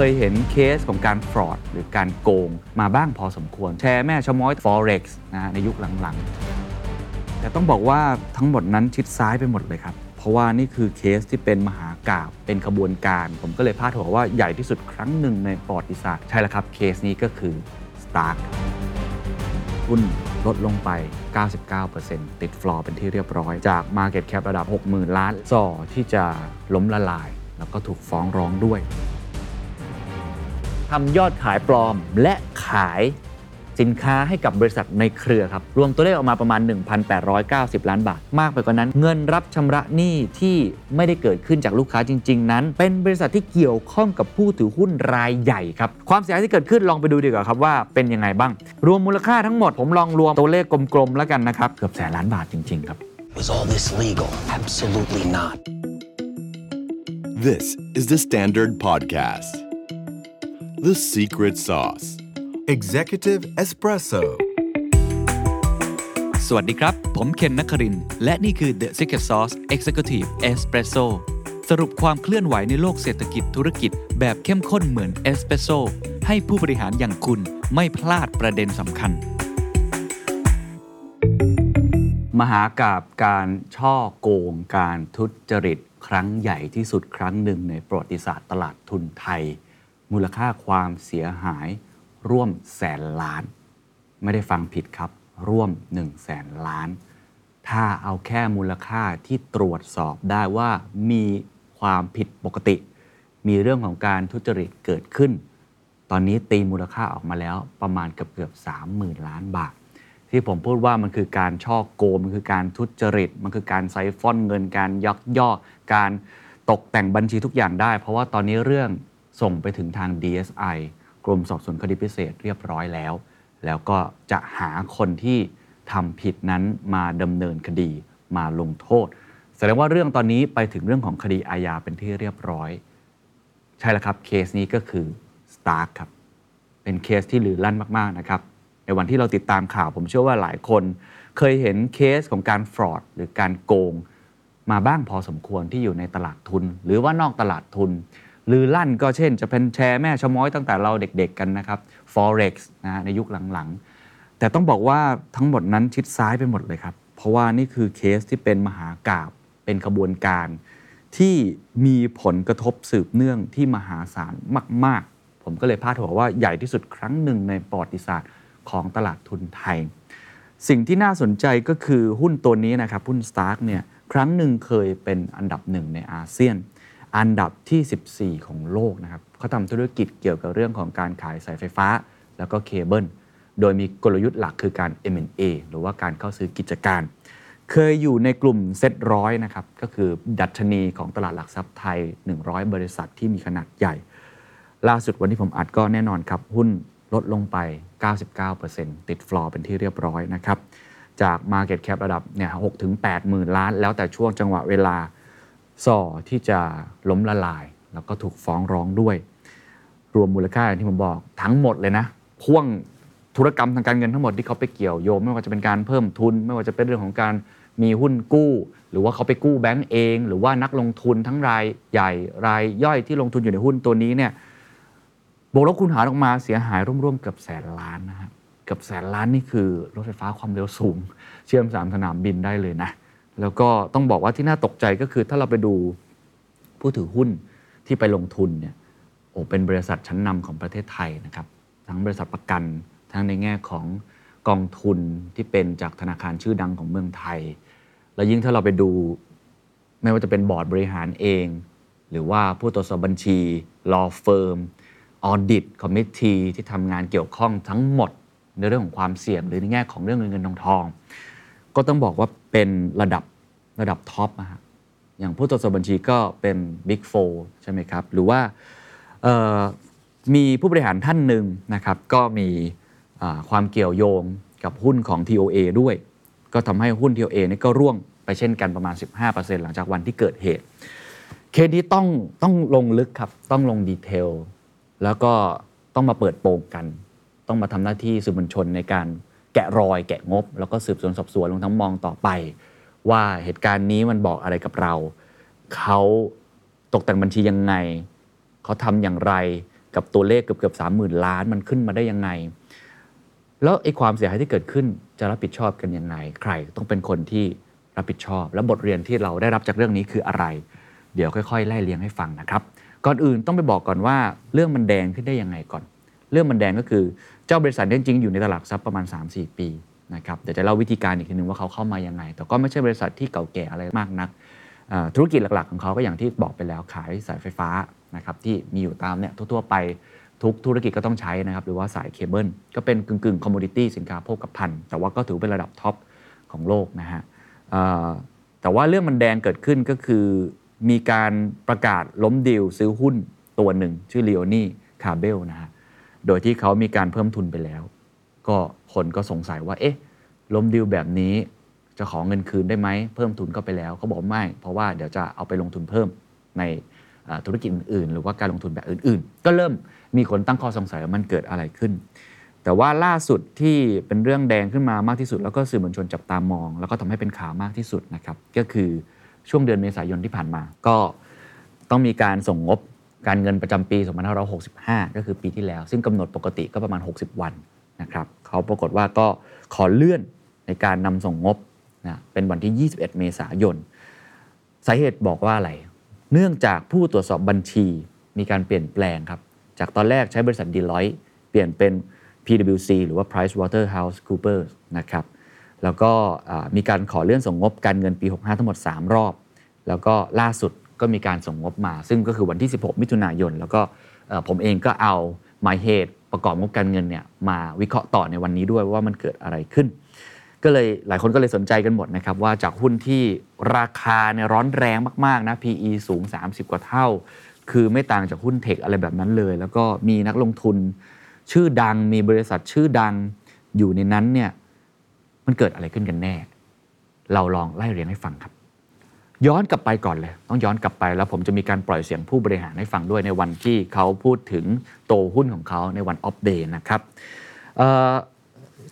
เคยเห็นเคสของการฟรอดหรือการโกงมาบ้างพอสมควร แชร์แม่ชะม้อย Forex นะในยุคหลังๆ แต่ต้องบอกว่าทั้งหมดนั้นชิดซ้ายไปหมดเลยครับ เพราะว่านี่คือเคสที่เป็นมหากาบเป็นขบวนการ ผมก็เลยพาดหัวว่าใหญ่ที่สุดครั้งหนึ่งในประวัติศาสตร์ ใช่แล้วครับ เคสนี้ก็คือ Stark หุ้นลดลงไป 99%ติดฟลอร์เป็นที่เรียบร้อย จาก Market Cap ระดับ 60,000 ล้าน ส่อที่จะล้มละลาย แล้วก็ถูกฟ้องร้องด้วย ทำยอดขายปลอมและขายสินค้าให้กับบริษัทในเครือครับ รวมตัวเลขออกมาประมาณ 1,890 ล้านบาท มากไปกว่านั้น เงินรับชำระหนี้ที่ไม่ได้เกิดขึ้นจากลูกค้าจริง ๆ นั้น เป็นบริษัทที่เกี่ยวข้องกับผู้ถือหุ้นรายใหญ่ครับ ความเสียหายที่เกิดขึ้นลองไปดูดีกว่าครับว่าเป็นยังไงบ้าง รวมมูลค่าทั้งหมดผมลองรวมตัวเลขกลม ๆ แล้วกันนะครับ เกือบแสนล้านบาทจริง ๆ ครับ Was all this legal? Absolutely not. This is the Standard Podcast. The Secret Sauce. Executive Espresso สวัสดีครับ ผมเคนนักครินทร์และนี่คือ The Secret Sauce Executive Espresso สรุปความเคลื่อนไหวในโลกเศรษฐกิจธุรกิจแบบเข้มข้นเหมือนเอสเปรสโซให้ผู้บริหารอย่างคุณไม่พลาดประเด็นสำคัญ มหากาบการช่อโกงการทุจริตครั้งใหญ่ที่สุดครั้งหนึ่งในประวัติศาสตร์ตลาดทุนไทย มูลค่าความเสียหาย ร่วมแสนล้าน ไม่ได้ฟังผิดครับ ร่วม1 0 0 0 0แสนล้าน ถ้าเอาแค่มูลค่าที่ตรวจสอบได้ว่ามีความผิดปกติ มีเรื่องของการทุจริตเกิดขึ้น ตอนนี้ตีมูลค่าออกมาแล้วประมาณเกือบเกือบสามหมื่นล้านบาท ที่ผมพูดว่ามันคือการช่อโกงมันคือการทุจริต มันคือการไซฟอนเงินการยักยอกการตกแต่งบัญชีทุกอย่างได้ เพราะว่าตอนนี้เรื่อง ส่งไปถึงทาง DSI กรมสอบสวนคดีพิเศษเรียบร้อยแล้ว แล้วก็จะหาคนที่ทำผิดนั้นมาดำเนินคดีมาลงโทษ แสดงว่าเรื่องตอนนี้ไปถึงเรื่องของคดีอาญาเป็นที่เรียบร้อย ใช่แล้วครับเคสนี้ก็คือ Stark ครับ เป็นเคสที่ลือลั่นมากๆนะครับในวันที่เราติดตามข่าวผมเชื่อว่าหลายคนเคยเห็นเคสของการฟรอดหรือการโกง มาบ้างพอสมควรที่อยู่ในตลาดทุน หรือว่านอกตลาดทุน ลือลั่นก็เช่น จะเป็นแชร์แม่ชะม้อยตั้งแต่เราเด็กๆกันนะครับ Forex นะฮะในยุคหลังๆ แต่ต้องบอกว่าทั้งหมดนั้นชิดซ้ายไปหมดเลยครับ เพราะว่านี่คือเคสที่เป็นมหากราบเป็นขบวนการ ที่มีผลกระทบสืบเนื่องที่มหาศาลมาก ๆ ผมก็เลยพาดหัวว่าใหญ่ที่สุดครั้งหนึ่งในประวัติศาสตร์ของตลาดทุนไทย สิ่งที่น่าสนใจก็คือหุ้นตัวนี้นะครับหุ้น Stark เนี่ยครั้งหนึ่งเคยเป็นอันดับหนึ่งในอาเซียน อันดับที่ 14 ของโลกนะครับเขาทำธุรกิจเกี่ยวกับเรื่องของการขายสายไฟฟ้า แล้วก็เคเบิลโดยมีกลยุทธ์หลักคือการ M&A หรือว่าการเข้าซื้อกิจการ เคยอยู่ในกลุ่มเซ็ตร้อยนะครับก็คือดัชนีของตลาดหลักทรัพย์ไทย 100 บริษัทที่มีขนาดใหญ่ ล่าสุดวันที่ผมอัดก็แน่นอนครับ หุ้นลดลงไป 99%ติดฟลอร์เป็นที่เรียบร้อยนะครับจาก Market Cap ระดับเนี่ย6ถึง8หมื่นล้าน แล้วแต่ช่วงจังหวะเวลา ส่อที่จะล้มละลาย แล้วก็ถูกฟ้องร้องด้วย รวมมูลค่าอย่างที่ผมบอกทั้งหมดเลยนะพ่วงธุรกรรมทางการเงินทั้งหมดที่เขาไปเกี่ยวโยงไม่ว่าจะเป็นการเพิ่มทุน ไม่ว่าจะเป็นเรื่องของการมีหุ้นกู้ หรือว่าเขาไปกู้แบงก์เอง หรือว่านักลงทุนทั้งรายใหญ่รายย่อยที่ลงทุนอยู่ในหุ้นตัวนี้เนี่ยบวกลบคูณหารออกมาเสียหายร่วมๆเกือบแสนล้านนะฮะเกือบแสนล้านนี่คือรถไฟฟ้าความเร็วสูง เชื่อมสามสนามบินได้เลยนะ แล้วก็ต้องบอกว่าที่น่าตกใจก็คือถ้าเราไปดูผู้ถือหุ้นที่ไปลงทุนเนี่ยโอ้เป็นบริษัทชั้นนำของประเทศไทยนะครับ ทั้งบริษัทประกัน ทั้งในแง่ของกองทุนที่เป็นจากธนาคารชื่อดังของเมืองไทย แล้วยิ่งถ้าเราไปดู ไม่ว่าจะเป็นบอร์ดบริหารเอง หรือว่าผู้ตรวจสอบบัญชี law firm audit committee ที่ทำงานเกี่ยวข้องทั้งหมดในเรื่องของความเสี่ยงหรือในแง่ของเรื่องเงินเงินทองทอง ก็ต้องบอกว่า เป็นระดับระดับท็อปนะฮะอย่างผู้ตรวจสอบบัญชีก็เป็น Big 4 ใช่ไหมครับ หรือว่ามีผู้บริหารท่านหนึ่งนะครับ ก็มีความเกี่ยวโยงกับหุ้นของ TOA ด้วย ก็ทำให้หุ้น TOA นี่ก็ร่วงไปเช่นกันประมาณ 15%หลังจากวันที่เกิดเหตุ เคสนี้ต้องต้องลงลึกครับ ต้องลงดีเทล แล้วก็ต้องมาเปิดโปงกัน ต้องมาทำหน้าที่สื่อมวลชนในการ แกะรอยแกะงบ แล้วก็สืบสวนสอบสวนลงทั้งมองต่อไป ว่าเหตุการณ์นี้มันบอกอะไรกับเรา เขาตกแต่งบัญชียังไง เขาทำอย่างไรกับตัวเลขเกือบเกือบสามหมื่นล้านมันขึ้นมาได้ยังไง แล้วไอ้ความเสียหายที่เกิดขึ้นจะรับผิดชอบกันยังไง ใครต้องเป็นคนที่รับผิดชอบ และบทเรียนที่เราได้รับจากเรื่องนี้คืออะไร เดี๋ยวค่อย ๆ ไล่เลียงให้ฟังนะครับ ก่อนอื่นต้องไปบอกก่อนว่าเรื่องมันแดงขึ้นได้ยังไงก่อน เรื่องมันแดงก็คือ เจ้าบริษัทเนี่ยจริงๆอยู่ในตลาดหลักทรัพย์ประมาณ 3-4 ปีนะครับเดี๋ยวจะเล่าวิธีการอีกทีนึงว่าเขาเข้ามายังไง แต่ก็ไม่ใช่บริษัทที่เก่าแก่อะไรมากนักธุรกิจหลักๆ ของเขาก็อย่างที่บอกไปแล้วขายสายไฟฟ้านะครับที่มีอยู่ตามเนี่ยทั่วๆไปทุกธุรกิจก็ต้องใช้นะครับหรือว่าสายเคเบิลก็เป็นกึ่งๆ commodity สินค้าโภคภัณฑ์แต่ว่าก็ถือเป็นระดับ topของโลกนะฮะแต่ว่าเรื่องมันแดงเกิดขึ้นก็คือ มีการประกาศล้มดีลซื้อหุ้นตัวหนึ่ง ชื่อ l ี o อนี่คาเบลนะฮะ โดยที่เขามีการเพิ่มทุนไปแล้ว ก็คนก็สงสัยว่า เอ๊ะล้มดีลแบบนี้จะขอเงินคืนได้ไหมเพิ่มทุนก็ไปแล้วเขาบอกไม่ เพราะว่าเดี๋ยวจะเอาไปลงทุนเพิ่มในธุรกิจอื่นๆหรือว่าการลงทุนแบบอื่น ๆ ก็เริ่มมีคนตั้งข้อสงสัยว่ามันเกิดอะไรขึ้น แต่ว่าล่าสุดที่เป็นเรื่องแดงขึ้นมามากที่สุด แล้วก็สื่อมวลชนจับตามอง แล้วก็ทำให้เป็นข่าวมากที่สุดนะครับก็คือช่วงเดือนเมษายนที่ผ่านมา ก็ต้องมีการส่งงบ การเงินประจำปี 2565 ก็คือปีที่แล้ว ซึ่งกำหนดปกติก็ประมาณ 60 วันนะครับเขาปรากฏว่าก็ขอเลื่อนในการนำส่งงบนะเป็นวันที่ 21 เมษายนสาเหตุบอกว่าอะไร เนื่องจากผู้ตรวจสอบบัญชีมีการเปลี่ยนแปลงครับ จากตอนแรกใช้บริษัท Deloitte เปลี่ยนเป็น PwC หรือว่า PricewaterhouseCoopers นะครับแล้วก็มีการขอเลื่อนส่งงบการเงินปี 65 ทั้งหมด 3 รอบ แล้วก็ล่าสุด ก็มีการส่งงบมา ซึ่งก็คือวันที่ 16 มิถุนายน แล้วก็ผมเองก็เอาหมายเหตุประกอบงบการเงินเนี่ยมาวิเคราะห์ต่อในวันนี้ด้วยว่ามันเกิดอะไรขึ้น ก็เลยหลายคนก็เลยสนใจกันหมดนะครับ ว่าจากหุ้นที่ราคาเนี่ยร้อนแรงมากๆนะ PE สูง 30 กว่าเท่า คือไม่ต่างจากหุ้น tech อะไรแบบนั้นเลย แล้วก็มีนักลงทุนชื่อดังมีบริษัทชื่อดังอยู่ในนั้นเนี่ยมันเกิดอะไรขึ้นกันแน่ เราลองไล่เรียงให้ฟังครับ ย้อนกลับไปก่อนเลย ต้องย้อนกลับไปแล้วผมจะมีการปล่อยเสียงผู้บริหารให้ฟังด้วยในวันที่เขาพูดถึงตัวหุ้นของเขาในวัน Opp Day นะครับ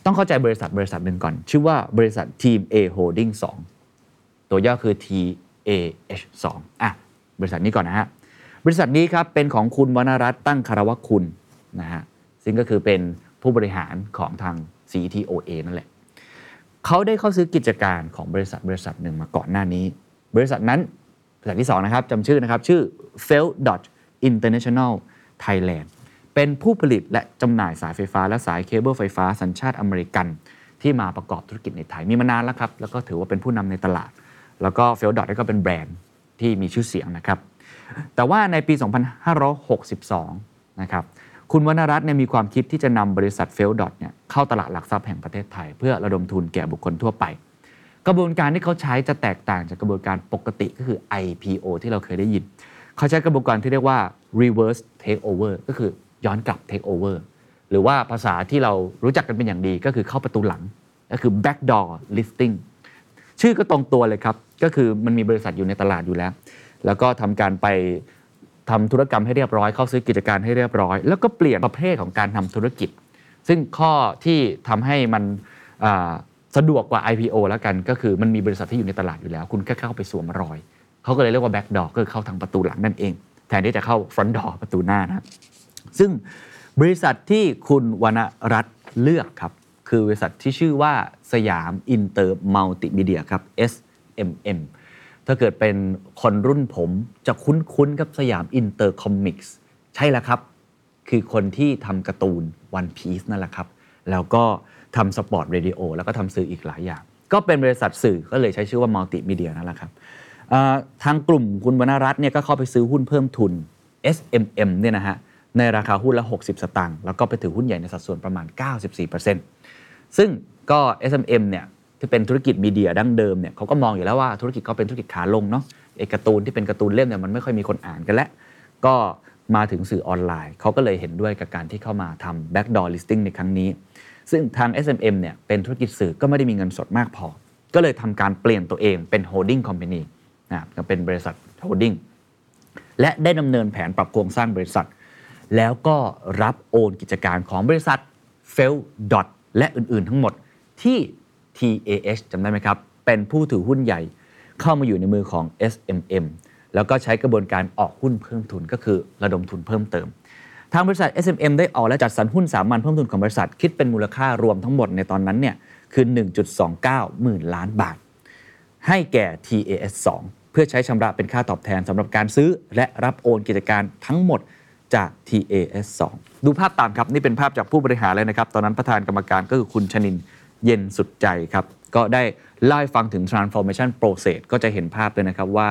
ต้องเข้าใจบริษัทบริษัทหนึ่งก่อน ชื่อว่าบริษัททีม A Holding 2 ตัวย่อคือ TAH 2อะบริษัทนี้ก่อนนะฮะบริษัทนี้ครับเป็นของคุณวรรณรัตน์ตั้งคารวะคุณนะฮะซึ่งก็คือเป็นผู้บริหารของทาง CTOA นั่นแหละเขาได้เข้าซื้อกิจการของบริษัทบริษัทหนึ่งมาก่อนหน้านี้ บริษัทนั้นบริษัทที่2นะครับจำชื่อนะครับ ชื่อ f e l International Thailand เป็นผู้ผลิตและจำหน่ายสายไฟฟ้าและสายเคเบิลไฟฟ้าสัญชาติอเมริกัน ที่มาประกอบธุรกิจในไทยมีมานานแล้วครับ แล้วก็ถือว่าเป็นผู้นำในตลาด แล้วก็ f e l d o t ก็เป็นแบรนด์ที่มีชื่อเสียงนะครับ แต่ว่าในปี 2562 นะครับคุณวรรณรัตน์เนี่ยมีความคิดที่จะนำบริษัท Phelps Dodge เนี่ยเข้าตลาดหลักทรัพย์แห่งประเทศไทย เพื่อระดมทุนแก่บุคคลทั่วไป กระบวนการที่เขาใช้จะแตกต่างจากกระบวนการปกติก็คือ IPO ที่เราเคยได้ยิน เขาใช้กระบวนการที่เรียกว่า reverse takeover ก็คือย้อนกลับ takeover หรือว่าภาษาที่เรารู้จักกันเป็นอย่างดีก็คือเข้าประตูหลัง ก็คือ backdoor listing ชื่อก็ตรงตัวเลยครับ ก็คือมันมีบริษัทอยู่ในตลาดอยู่แล้ว แล้วก็ทำการไปทำธุรกรรมให้เรียบร้อย เข้าซื้อกิจการให้เรียบร้อย แล้วก็เปลี่ยนประเภทของการทำธุรกิจ ซึ่งข้อที่ทำให้มันอ สะดวกกว่า IPO แล้วกันก็คือมันมีบริษัทที่อยู่ในตลาดอยู่แล้ว คุณแค่เข้าไปสวมรอย เขาก็เลยเรียกว่า back door ก็คือเข้าทางประตูหลังนั่นเอง แทนที่จะเข้า front door ประตูหน้านะซึ่งบริษัทที่คุณวรรณรัตน์เลือกครับ คือบริษัทที่ชื่อว่าสยามอินเตอร์มัลติมีเดียครับ SMM ถ้าเกิดเป็นคนรุ่นผมจะคุ้นๆกับสยามอินเตอร์คอมิกส์ใช่แล้วครับ คือคนที่ทำการ์ตูน One Piece นั่นแหละครับ แล้วก็ ทำ Sport Radio แล้วก็ทำสื่ออีกหลายอย่าง ก็เป็นบริษัทสื่อก็เลยใช้ชื่อว่ามัลติมีเดียนั่นแหละครับทางกลุ่มคุณวรรณรัตน์เนี่ยก็เข้าไปซื้อหุ้นเพิ่มทุน SMM เนี่ยนะฮะในราคาหุ้นละ 60 สตางค์แล้วก็ไปถือหุ้นใหญ่ในสัดส่วนประมาณ 94%ซึ่งก็ SMM เนี่ยที่เป็นธุรกิจมีเดียดั้งเดิมเนี่ยเขาก็มองอยู่แล้วว่าธุรกิจเขาเป็นธุรกิจขาลงเนาะไอ้การ์ตูนที่เป็นการ์ตูนเล่มเนี่ยมันไม่ค่อยมีคนอ่านกันแล้วก็มาถึงสื่อออนไลน์ เขาก็เลยเห็นด้วยกับการที่เข้ามาทำ backdoor listing ในครั้งนี้ ซึ่งทาง SMM เนี่ยเป็นธุรกิจสื่อก็ไม่ได้มีเงินสดมากพอ ก็เลยทำการเปลี่ยนตัวเองเป็น holding company นะครับก็เป็นบริษัท holding และได้ดำเนินแผนปรับโครงสร้างบริษัท แล้วก็รับโอนกิจการของบริษัท f e l d o t และอื่นๆ ทั้งหมดที่ TAH จำได้ไหมครับ เป็นผู้ถือหุ้นใหญ่เข้ามาอยู่ในมือของ SMM แล้วก็ใช้กระบวนการออกหุ้นเพิ่มทุนก็คือระดมทุนเพิ่มเติม ทางบริษัท SMM ได้ออกและจัดสรรหุ้นสามัญเพิ่มทุนของบริษัทคิดเป็นมูลค่ารวมทั้งหมดในตอนนั้นเนี่ยคือ 1.29 หมื่นล้านบาท ให้แก่ TAS 2 เพื่อใช้ชำระเป็นค่าตอบแทนสำหรับการซื้อ และรับโอนกิจการทั้งหมดจาก TAS 2 ดูภาพตามครับ นี่เป็นภาพจากผู้บริหารเลยนะครับ ตอนนั้นประธานกรรมการก็คือคุณชนินเย็นสุดใจครับ ก็ได้เล่าให้ฟังถึง transformation process ก็จะเห็นภาพเลยนะครับว่า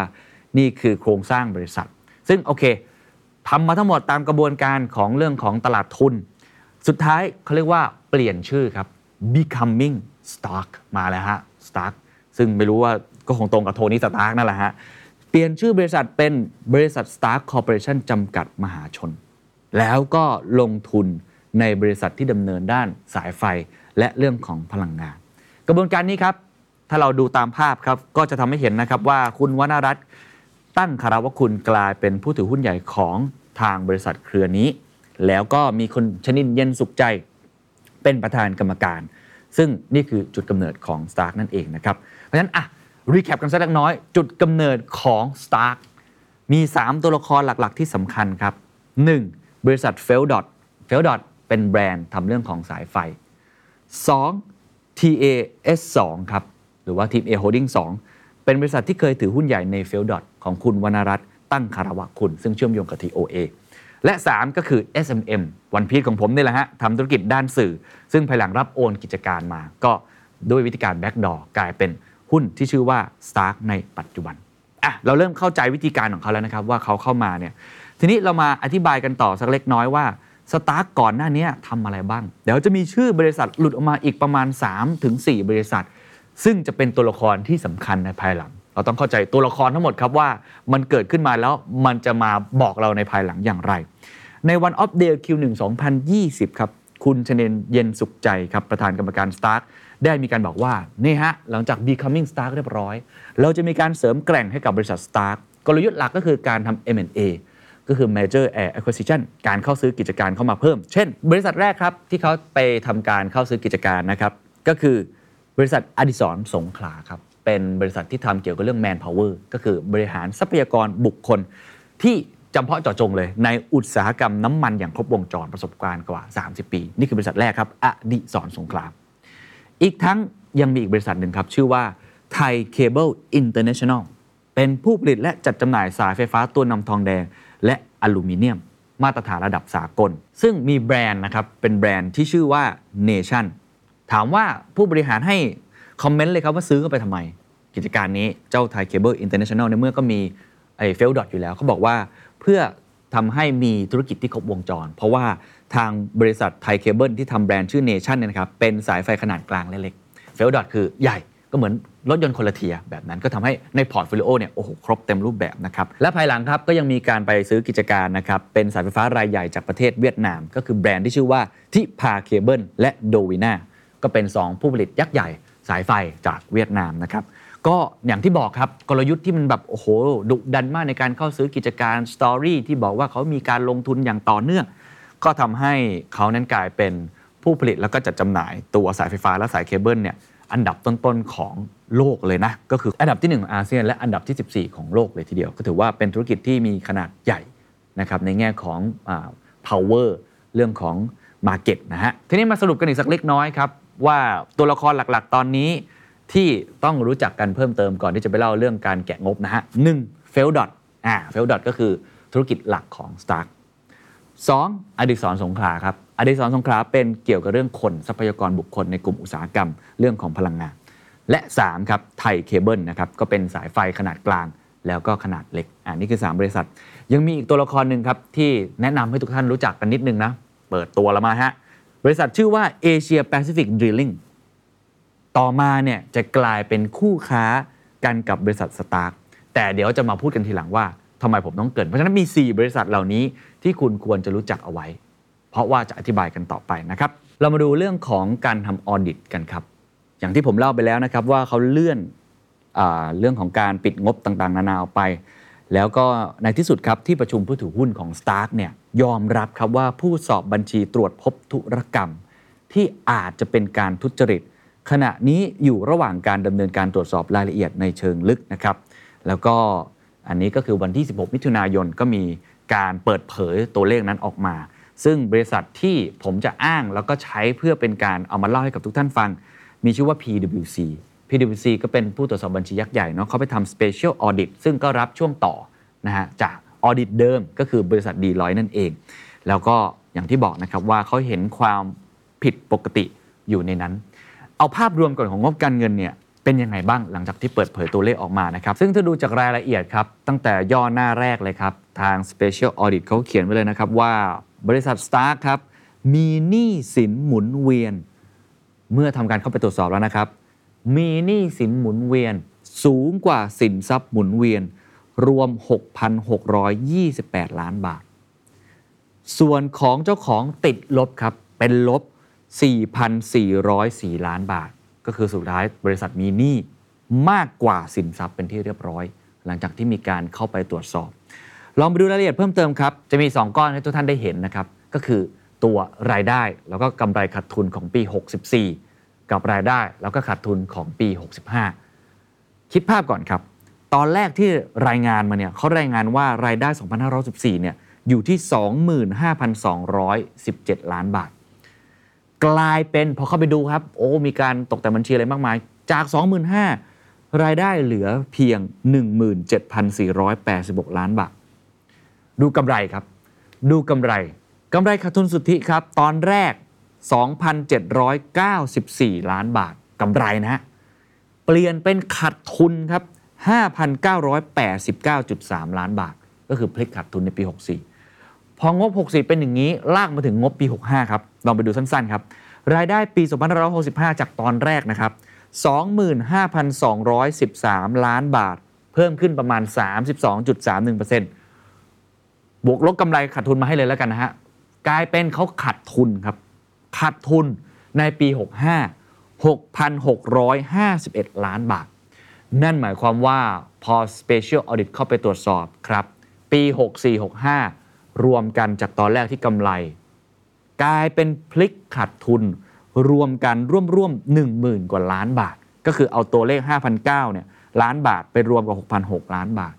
นี่คือโครงสร้างบริษัท ซึ่งโอเค ทำมาทั้งหมดตามกระบวนการของเรื่องของตลาดทุน สุดท้ายเขาเรียกว่าเปลี่ยนชื่อครับ becoming stock มาแล้วฮะ stock ซึ่งไม่รู้ว่าก็คงตรงกับโทนี่สตาร์กนั่นแหละฮะ เปลี่ยนชื่อบริษัทเป็นบริษัท Stark Corporation จำกัดมหาชน แล้วก็ลงทุนในบริษัทที่ดำเนินด้านสายไฟและเรื่องของพลังงาน กระบวนการนี้ครับ ถ้าเราดูตามภาพครับ ก็จะทำให้เห็นนะครับว่าคุณวรรณรัตน์ ตั้งคารวะคุณกลายเป็นผู้ถือหุ้นใหญ่ของทางบริษัทเครือนี้ แล้วก็มีคนชนินเย็นสุขใจ เป็นประธานกรรมการ ซึ่งนี่คือจุดกำเนิดของ Stark นั่นเองนะครับ เพราะฉะนั้นอะรีแคปกันสักเล็กน้อย จุดกำเนิดของ Stark มี 3 ตัวละครหลักๆ ที่สำคัญครับ 1. บริษัท f e l d o t f e l d o t เป็นแบรนด์ทำเรื่องของสายไฟ 2. TAS 2ครับหรือว่า Team A Holding 2 เป็นบริษัทที่เคยถือหุ้นใหญ่ใน f e l d o t ของคุณวรรณรัตน์ตั้งคารวะคุณ ซึ่งเชื่อมโยงกับ TOA และ 3 ก็คือ SMM วันพี e ของผมนี่แหละฮะทำธุรกิจด้านสื่อ ซึ่งภายหลังรับโอนกิจการมา ก็ด้วยวิธีการ backdoor กลายเป็นหุ้นที่ชื่อว่า Stark ในปัจจุบันอะเราเริ่มเข้าใจวิธีการของเขาแล้วนะครับว่าเขาเข้ามาเนี่ยทีนี้เรามาอธิบายกันต่อสักเล็กน้อยว่า Stark ก่อนหน้านี้ทำอะไรบ้าง เดี๋ยวจะมีชื่อบริษัทหลุดออกมาอีกประมาณ 3-4 บริษัท ซึ่งจะเป็นตัวละครที่สำคัญในภายหลัง เราต้องเข้าใจตัวละครทั้งหมดครับว่ามันเกิดขึ้นมาแล้วมันจะมาบอกเราในภายหลังอย่างไร ในวันออฟเดย์ Q1 2020ครับคุณชเนนเย็นสุขใจครับประธานกรรมการ Stark ได้มีการบอกว่า นี่ฮะ หลังจาก becoming Stark เรียบร้อย เราจะมีการเสริมแกร่งให้กับบริษัท Stark กลยุทธ์หลักก็คือการทำ M&A ก็คือ Major Air Acquisition การเข้าซื้อกิจการเข้ามาเพิ่ม เช่น บริษัทแรกครับ ที่เขาไปทำการเข้าซื้อกิจการนะครับ ก็คือ บริษัทอดิสรสงขลาครับเป็นบริษัทที่ทำเกี่ยวกับเรื่อง manpower ก็คือบริหารทรัพยากรบุคคลที่จำเพาะเจาะจงเลย ในอุตสาหกรรมน้ำมันอย่างครบวงจรประสบการณ์กว่า 30 ปี นี่คือบริษัทแรกครับอดิสรสงขลาอีกทั้งยังมีอีกบริษัทหนึ่งครับ ชื่อว่าไทยเคเบิลอินเตอร์เนชั่นแนลเป็นผู้ผลิตและจัดจำหน่ายสายไฟฟ้าตัวนำทองแดง และอลูมิเนียม มาตรฐานระดับสากล ซึ่งมีแบรนด์นะครับ เป็นแบรนด์ที่ชื่อว่า Nation ถามว่าผู้บริหารให้ comment เลยครับว่าซื้อเข้าไปทำไม กิจการนี้เจ้าไทยเคเบิลอินเตอร์เนชั่นแนลในเมื่อก็มีไอ้ Phelps Dodge อยู่แล้วเขาบอกว่าเพื่อทำให้มีธุรกิจที่ครบวงจร เพราะว่าทางบริษัทไทยเคเบิลที่ทำแบรนด์ชื่อเนชั่นเนี่ยนะครับเป็นสายไฟขนาดกลางและเล็ก Phelps Dodge คือใหญ่ก็เหมือนรถยนต์คนละ tier แบบนั้นก็ทำให้ใน portfolio เนี่ยโอ้โหครบเต็มรูปแบบนะครับและภายหลังครับก็ยังมีการไปซื้อกิจการนะครับเป็นสายไฟฟ้ารายใหญ่จากประเทศเวียดนาม ก็คือแบรนด์ที่ชื่อว่า Thipha Cable และ Dovina ก็เป็น 2 ผู้ผลิตยักษ์ใหญ่สายไฟจากเวียดนามนะครับก็อย่างที่บอกครับกลยุทธ์ที่มันแบบโอ้โหดุดันมากในการเข้าซื้อกิจการ story ที่บอกว่าเขามีการลงทุนอย่างต่อเนื่อง ก็ทำให้เขานั้นกลายเป็นผู้ผลิตแล้วก็จัดจำหน่ายตัวสายไฟฟ้าและสายเคเบิลเนี่ยอันดับต้นๆของโลกเลยนะ ก็คืออันดับที่ 1 ของอาเซียน และอันดับที่ 14 ของโลกเลยทีเดียว ก็ถือว่าเป็นธุรกิจที่มีขนาดใหญ่นะครับในแง่ของอ power เรื่องของ market นะฮะทีนี้มาสรุปกันอีกสักเล็กน้อยครับ ว่าตัวละครหลักๆ ตอนนี้ที่ต้องรู้จักกันเพิ่มเติมก่อนที่จะไปเล่าเรื่องการแกะงบนะฮะหนึ่งPhelps Dodge อ่า Phelps Dodge ก็คือธุรกิจหลักของ Stark สองอดิศรสงขลาครับอดิศรสงขลาเป็นเกี่ยวกับเรื่องคนทรัพยากรบุคคลในกลุ่มอุตสาหกรรมเรื่องของพลังงาน และ3ครับไทยเคเบิลนะครับก็เป็นสายไฟขนาดกลาง แล้วก็ขนาดเล็กอ่านี่คือ 3 บริษัท ยังมีอีกตัวละครหนึ่งครับที่แนะนำให้ทุกท่านรู้จักกันนิดนึงนะเปิดตัวแล้วมาฮะ บริษัทชื่อว่า Asia Pacific Drilling ต่อมาเนี่ยจะกลายเป็นคู่ค้ากันกับบริษัทสตาร์แต่เดี๋ยวจะมาพูดกันทีหลังว่าทำไมผมต้องเกิน เพราะฉะนั้นมี 4 บริษัทเหล่านี้ที่คุณควรจะรู้จักเอาไว้ เพราะว่าจะอธิบายกันต่อไปนะครับ เรามาดูเรื่องของการทำออดิตกันครับ อย่างที่ผมเล่าไปแล้วนะครับว่าเขาเลื่อนอเรื่องของการปิดงบต่างๆ นานาออกไป แล้วก็ในที่สุดครับที่ประชุมผู้ถือหุ้นของ Stark เนี่ยยอมรับครับว่าผู้สอบบัญชีตรวจพบธุรกรรม ที่อาจจะเป็นการทุจริต ขณะนี้อยู่ระหว่างการดำเนินการตรวจสอบรายละเอียดในเชิงลึกนะครับแล้วก็อันนี้ก็คือวันที่ 16 มิถุนายนก็มีการเปิดเผยตัวเลขนั้นออกมา ซึ่งบริษัทที่ผมจะอ้างแล้วก็ใช้เพื่อเป็นการเอามาเล่าให้กับทุกท่านฟัง มีชื่อว่า PwC PwC ก็เป็นผู้ตรวจสอบบัญชียักษ์ใหญ่เนาะเขาไปทำ Special Audit ซึ่งก็รับช่วงต่อนะฮะจากออดิตเดิมก็คือบริษัทดีลอยนั่นเอง แล้วก็อย่างที่บอกนะครับว่าเขาเห็นความผิดปกติอยู่ในนั้น เอาภาพรวมก่อนของงบการเงินเนี่ยเป็นยังไงบ้างหลังจากที่เปิดเผยตัวเลขออกมานะครับ ซึ่งถ้าดูจากรายละเอียดครับ ตั้งแต่ย่อหน้าแรกเลยครับ ทาง Special Audit เขาเขียนไว้เลยนะครับว่าบริษัท Stark ครับ มีหนี้สินหมุนเวียน เมื่อทำการเข้าไปตรวจสอบแล้วนะครับ มีหนี้สินหมุนเวียนสูงกว่าสินทรัพย์หมุนเวียน รวม 6,628 ล้านบาท ส่วนของเจ้าของติดลบครับ เป็นลบ 4,404 ล้านบาท ก็คือสุดท้ายบริษัทมีหนี้มากกว่าสินทรัพย์เป็นที่เรียบร้อย หลังจากที่มีการเข้าไปตรวจสอบ ลองไปดูรายละเอียดเพิ่มเติมครับ จะมี 2 ก้อนให้ทุกท่านได้เห็นนะครับ ก็คือตัวรายได้แล้วก็กำไรขาดทุนของปี 64 กับรายได้แล้วก็ขาดทุนของปี 65 คิดภาพก่อนครับ ตอนแรกที่รายงานมาเนี่ยเขารายงานว่ารายได้ 2514เนี่ยอยู่ที่ 25,217 ล้านบาท กลายเป็นพอเข้าไปดูครับ โอ้ มีการตกแต่งบัญชีอะไรมากมาย จาก 25,000 รายได้เหลือเพียง 17,486 ล้านบาท ดูกำไรครับ ดูกำไรกำไรขาดทุนสุทธิครับ ตอนแรก 2,794 ล้านบาทกำไรนะฮะ เปลี่ยนเป็นขาดทุนครับ 5,989.3 ล้านบาท ก็คือพลิกขาดทุนในปี 64 พองบ 64 เป็นอย่างนี้ ลากมาถึงงบปี 65 ครับ ลองไปดูสั้นๆครับ รายได้ปี2565 จากตอนแรกนะครับ 25,213 ล้านบาท เพิ่มขึ้นประมาณ 32.31%บวกลบกำไรขาดทุนมาให้เลยแล้วกันนะฮะ กลายเป็นเขาขาดทุนครับ ขาดทุนในปี 65 6,651 ล้านบาท นั่นหมายความว่าพอ Special Audit เข้าไปตรวจสอบครับ ปี 64-65 รวมกันจากตอนแรกที่กำไร กลายเป็นพลิกขาดทุน รวมกันร่วมๆ10,000 กว่าล้านบาท ก็คือเอาตัวเลข5,900เนี่ยล้านบาทไปรวมกับ6,600ล้านบาท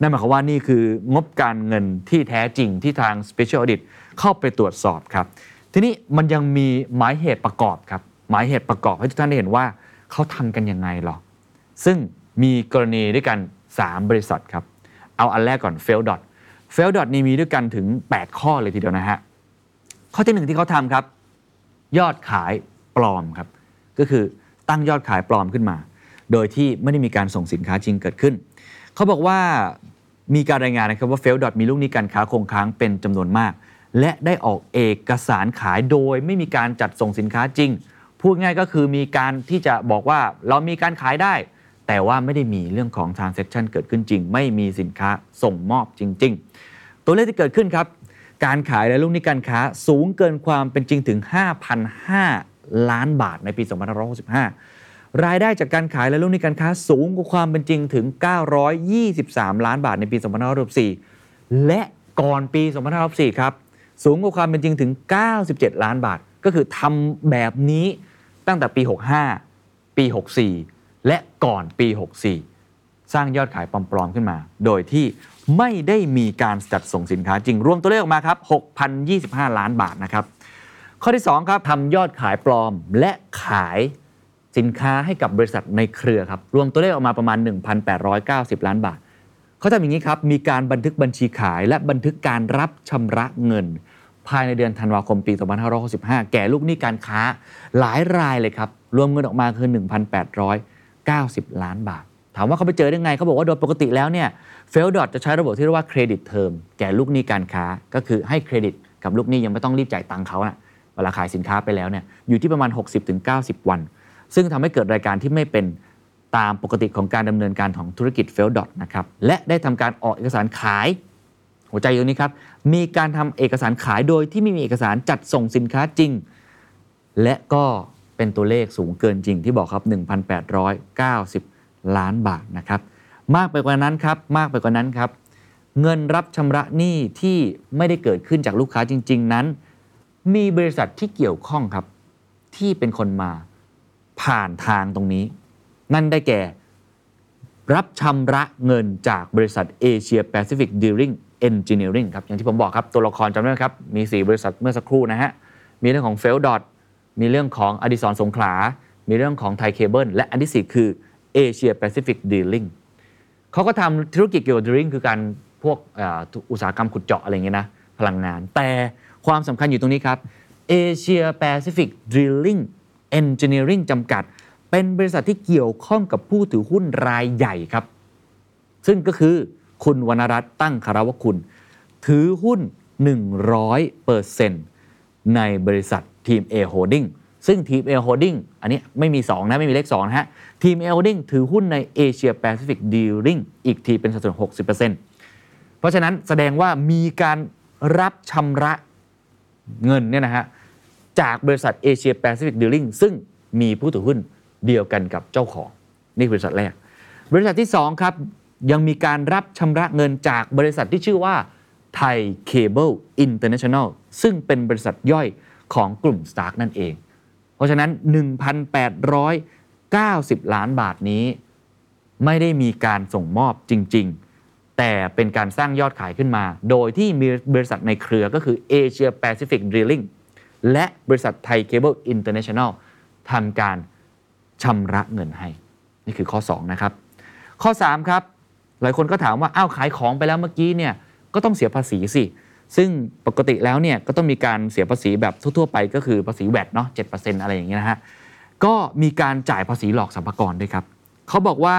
นั่นหมายความว่านี่คืองบการเงินที่แท้จริงที่ทาง Special Audit เข้าไปตรวจสอบครับ ทีนี้มันยังมีหมายเหตุประกอบครับ หมายเหตุประกอบให้ทุกท่านได้เห็นว่าเขาทำกันยังไงหรอ ซึ่งมีกรณีด้วยกัน 3 บริษัทครับ เอาอันแรกก่อน f a i l d o t f a i l d o t นี่มีด้วยกันถึง 8 ข้อเลยทีเดียวนะฮะ ข้อที่หนึ่งที่เขาทำครับ ยอดขายปลอมครับ ก็คือตั้งยอดขายปลอมขึ้นมา โดยที่ไม่ได้มีการส่งสินค้าจริงเกิดขึ้น เขาบอกว่ามีการรายงานนะครับว่าเฟลดอทมีลูกหนี้การค้าคงค้างเป็นจำนวนมาก และได้ออกเอกสารขายโดยไม่มีการจัดส่งสินค้าจริง พูดง่ายก็คือมีการที่จะบอกว่าเรามีการขายได้ แต่ว่าไม่ได้มีเรื่องของ transaction เกิดขึ้นจริง ไม่มีสินค้าส่งมอบจริง ๆ ตัวเลขที่เกิดขึ้นครับ การขายและลูกหนี้การค้าสูงเกินความเป็นจริงถึง 5,005 ล้านบาทในปี 2565 รายได้จากการขายและลูกหนี้การค้าสูงกว่าความเป็นจริงถึง 923 ล้านบาทในปี 2564 และก่อนปี 2564 ครับ สูงกว่าความเป็นจริงถึง 97 ล้านบาท ก็คือทำแบบนี้ตั้งแต่ปี 65 ปี 64 และก่อนปี 64 สร้างยอดขายปลอมๆขึ้นมา โดยที่ไม่ได้มีการจัดส่งสินค้าจริง รวมตัวเลขออกมาครับ 6,025 ล้านบาทนะครับ ข้อที่ 2 ครับทำยอดขายปลอมและขายสินค้าให้กับบริษัทในเครือครับ รวมตัวเลขออกมาประมาณ 1,890 ล้านบาท เขาทำอย่างนี้ครับ มีการบันทึกบัญชีขายและบันทึกการรับชำระเงิน ภายในเดือนธันวาคมปี 2565 แก่ลูกหนี้การค้าหลายรายเลยครับ รวมเงินออกมาคือ 1,890 ล้านบาท ถามว่าเขาไปเจอได้ไงเขาบอกว่าโดยปกติแล้วเนี่ยPhelps Dodge จะใช้ระบบที่เรียกว่า credit term แก่ลูกหนี้การค้าก็คือให้เครดิตกับลูกหนี้ยังไม่ต้องรีบจ่ายตังค์เขานะเวลาขายสินค้าไปแล้วเนี่ยอยู่ที่ประมาณ 60-90 วัน ซึ่งทำให้เกิดรายการที่ไม่เป็นตามปกติของการดำเนินการของธุรกิจ Phelps Dodge นะครับและได้ทำการออกเอกสารขาย หัวใจตรงนี้ครับ มีการทำเอกสารขายโดยที่ไม่มีเอกสารจัดส่งสินค้าจริง และก็เป็นตัวเลขสูงเกินจริงที่บอกครับ 1,890 ล้านบาทนะครับ มากไปกว่านั้นครับ มากไปกว่านั้นครับ เงินรับชำระหนี้ที่ไม่ได้เกิดขึ้นจากลูกค้าจริง ๆ นั้น มีบริษัทที่เกี่ยวข้องครับ ที่เป็นคนมาผ่านทางตรงนี้ นั่นได้แก่ รับชำระเงินจากบริษัทเอเชียแปซิฟิกดีลิง Engineering ครับอย่างที่ผมบอกครับตัวละครจำได้ไหมครับ มี 4 บริษัทเมื่อสักครู่นะฮะ มีเรื่องของ f e l d o t มีเรื่องของอดิสรสงขลา มีเรื่องของไทยเคเบิลและอันที่ 4 คือ Asia Pacific Dealing เขาก็ทำธุรกิจเกี่ยวกับ drilling คือการพวกอุตสาหกรรมขุดเจาะอะไรอย่างเงี้ยนะพลังงาน แต่ความสำคัญอยู่ตรงนี้ครับ Asia Pacific Drilling Engineering จำกัด เป็นบริษัทที่เกี่ยวข้องกับผู้ถือหุ้นรายใหญ่ครับ ซึ่งก็คือ คุณวรรณรัตน์ตั้งคารวคุณ ถือหุ้น 100%ในบริษัททีม A Holding ซึ่งทีม A Holding อันนี้ไม่มี 2 นะ ไม่มีเลข2นะฮะ ทีม A Holding ถือหุ้นใน Asia Pacific Dealing อีกทีเป็นสัดส่วน 60%เพราะฉะนั้นแสดงว่ามีการรับชำระเงินเนี่ยนะฮะจากบริษัท Asia Pacific Dealing ซึ่งมีผู้ถือหุ้นเดียวกันกับเจ้าของ นี่คือบริษัทแรก บริษัทที่ 2 ครับ ยังมีการรับชำระเงินจากบริษัทที่ชื่อว่าไทยเคเบิลอินเตอร์เนชั่นแนลซึ่งเป็นบริษัทย่อยของกลุ่ม Stark นั่นเอง เพราะฉะนั้น 1,890 ล้านบาทนี้ ไม่ได้มีการส่งมอบจริง ๆ แต่เป็นการสร้างยอดขายขึ้นมา โดยที่มีบริษัทในเครือก็คือ Asia Pacific Drilling และบริษัทไทยเคเบิลอินเตอร์เนชั่นแนลทำการชำระเงินให้ นี่คือข้อ 2 นะครับ ข้อ 3 ครับ หลายคนก็ถามว่าอ้าวขายของไปแล้วเมื่อกี้เนี่ยก็ต้องเสียภาษีสิ ซึ่งปกติแล้วเนี่ยก็ต้องมีการเสียภาษีแบบทั่วๆไปก็คือภาษีแวดเนาะ7%อะไรอย่างเงี้ยนะฮะก็มีการจ่ายภาษีหลอกสัมภากรด้วยครับเขาบอกว่า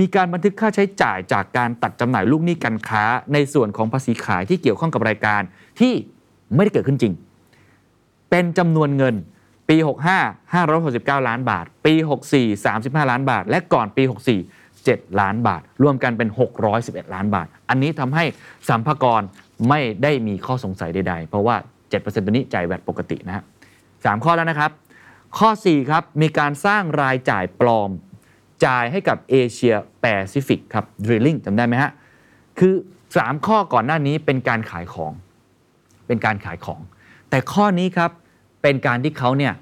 มีการบันทึกค่าใช้จ่ายจากการตัดจำหน่ายลูกหนี้การค้า ในส่วนของภาษีขายที่เกี่ยวข้องกับรายการที่ไม่ได้เกิดขึ้นจริง เป็นจำนวนเงินปี 65 569 ล้านบาท ปี 64 35 ล้านบาท และก่อนปี 64 7 ล้านบาท รวมกันเป็น 611 ล้านบาท อันนี้ทำให้สัมภากรไม่ได้มีข้อสงสัยใด ๆ เพราะว่า 7%ตัวนี้จ่ายแวดปกตินะฮะสามข้อแล้วนะครับ ข้อ 4 ครับ มีการสร้างรายจ่ายปลอม จ่ายให้กับเอเชียแปซิฟิกครับ Drilling จำได้ไหมฮะ คือ 3 ข้อก่อนหน้านี้เป็นการขายของ เป็นการขายของ แต่ข้อนี้ครับเป็นการที่เขาเนี่ย